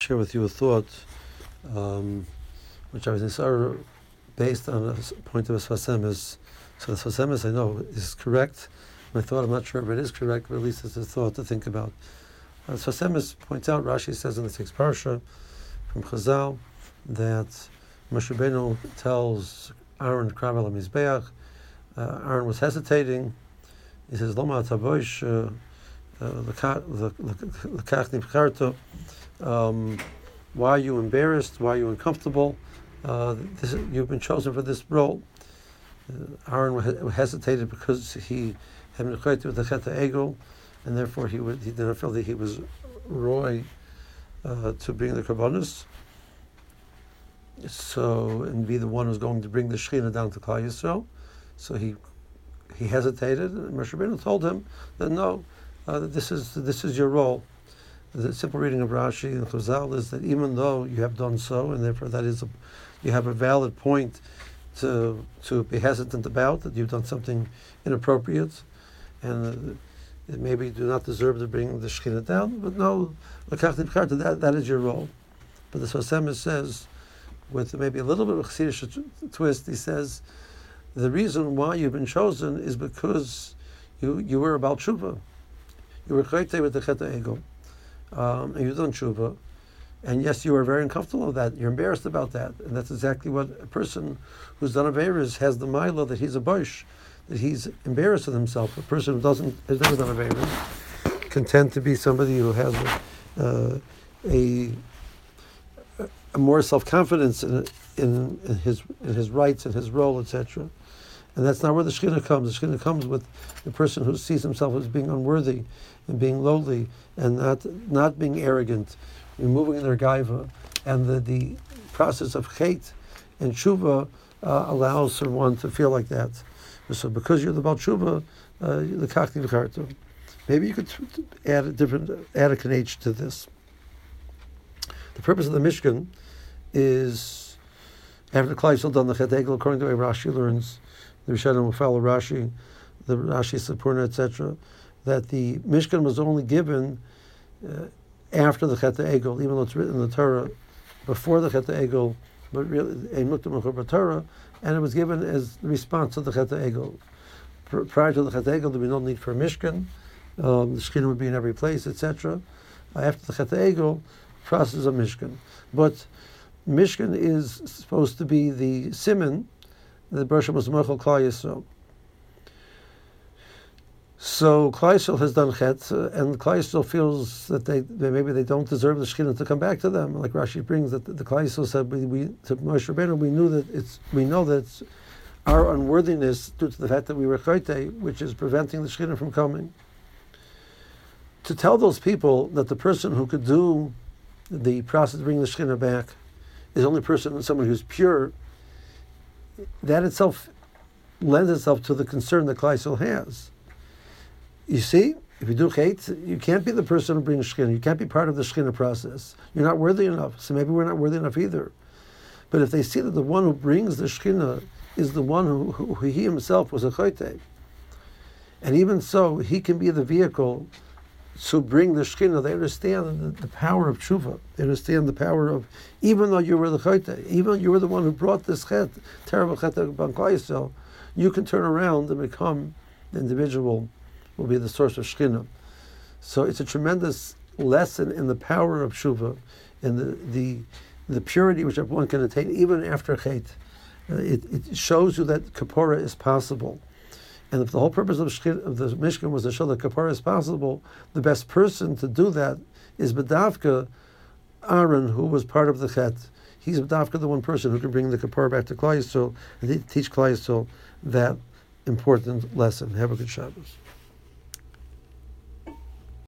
share with you a thought, um, which I was in based on a point of a Sfas Emes. So the Sfas Emes I know is correct. My thought, I'm not sure if it is correct, but at least it's a thought to think about. Uh, Sfas Emes points out, Rashi says in the sixth parsha from Chazal, that Moshe Rabbeinu tells Aaron Kravel Mizbeach, uh, Aaron was hesitating. He says, Loma Taboish, Um, why are you embarrassed? Why are you uncomfortable? Uh, this, you've been chosen for this role. Uh, Aaron hesitated because he had been acquainted with the Chet HaEgel, and therefore he, would, he didn't feel that he was roy uh, to bring the Karbonis. So, and be the one who's going to bring the Shechina down to Klal Yisrael. So he he hesitated, and Moshe told him that no, uh, this is this is your role the simple reading of Rashi and Chazal is that even though you have done so, and therefore that is a, you have a valid point to to be hesitant about that you've done something inappropriate, and uh, maybe do not deserve to bring the Shekhinah down. But no, that that is your role. But the Sfas Emes says, with maybe a little bit of a chassidish twist, he says, the reason why you've been chosen is because you you were about tshuva. You were chayte with the Chet HaEgel um, and you've done tshuva, and yes, you are very uncomfortable with that. You're embarrassed about that, and that's exactly what a person who's done a Averis has the mila that he's a bush, that he's embarrassed with himself. A person who doesn't has never done a beris can tend to be somebody who has a, uh, a, a more self confidence in, in, in, his in his rights and his role, etc. And that's not where the Shekhinah comes. The Shekhinah comes with the person who sees himself as being unworthy and being lowly and not not being arrogant, removing their gaiva. And the, the process of hate and tshuva uh, allows for one to feel like that. So because you're the Baal Tshuva, uh, the Kakti V'kartu. Maybe you could add a different, add a kanech to this. The purpose of the Mishkan is, after the Klal done the Chet according to way Rashi learns, the Rishonim will follow Rashi, the Rashi Seforno, etc., that the Mishkan was only given uh, after the Chet Egel, even though it's written in the Torah before the Chet Egel, but really Mukta Torah, and it was given as the response to the Chet Egel. Prior to the Chet Egel, there would be no need for a Mishkan. Um, the Shekhinah would be in every place, etc. After the Chet Egel, process of Mishkan. But Mishkan is supposed to be the simon the Bershom was Mechel Klal Yisrael. So Klal has done chet, and Klal feels that they, maybe they don't deserve the Shekhinah to come back to them. Like Rashi brings that the, the Klal said, we, we, to Moshe Rabbeinu, we knew that it's we know that it's our unworthiness due to the fact that we were chayte, which is preventing the Shekhinah from coming. To tell those people that the person who could do the process of bringing the Shekhinah back is the only person, someone who's pure, that itself lends itself to the concern that Kleisel has. You see, if you do hate, you can't be the person who brings Shekhinah. You can't be part of the Shekhinah process. You're not worthy enough. So maybe we're not worthy enough either. But if they see that the one who brings the Shekhinah is the one who, who, who he himself was a chayte, and even so, he can be the vehicle to bring the Shekhinah, they understand the, the, power of tshuva. They understand the power of, even though you were the chayte, even though you were the one who brought this chet, terrible chet upon you can turn around and become the individual will be the source of Shekhinah. So it's a tremendous lesson in the power of tshuva, in the, the, the purity which one can attain even after chet. Uh, it, it shows you that kapora is possible. And if the whole purpose of, of the Mishkan was to show that kapara is possible, the best person to do that is Bedavka Aaron, who was part of the Chet. He's Bedavka, the one person who can bring the kapara back to Klal and teach Klal that important lesson. Have a good Shabbos.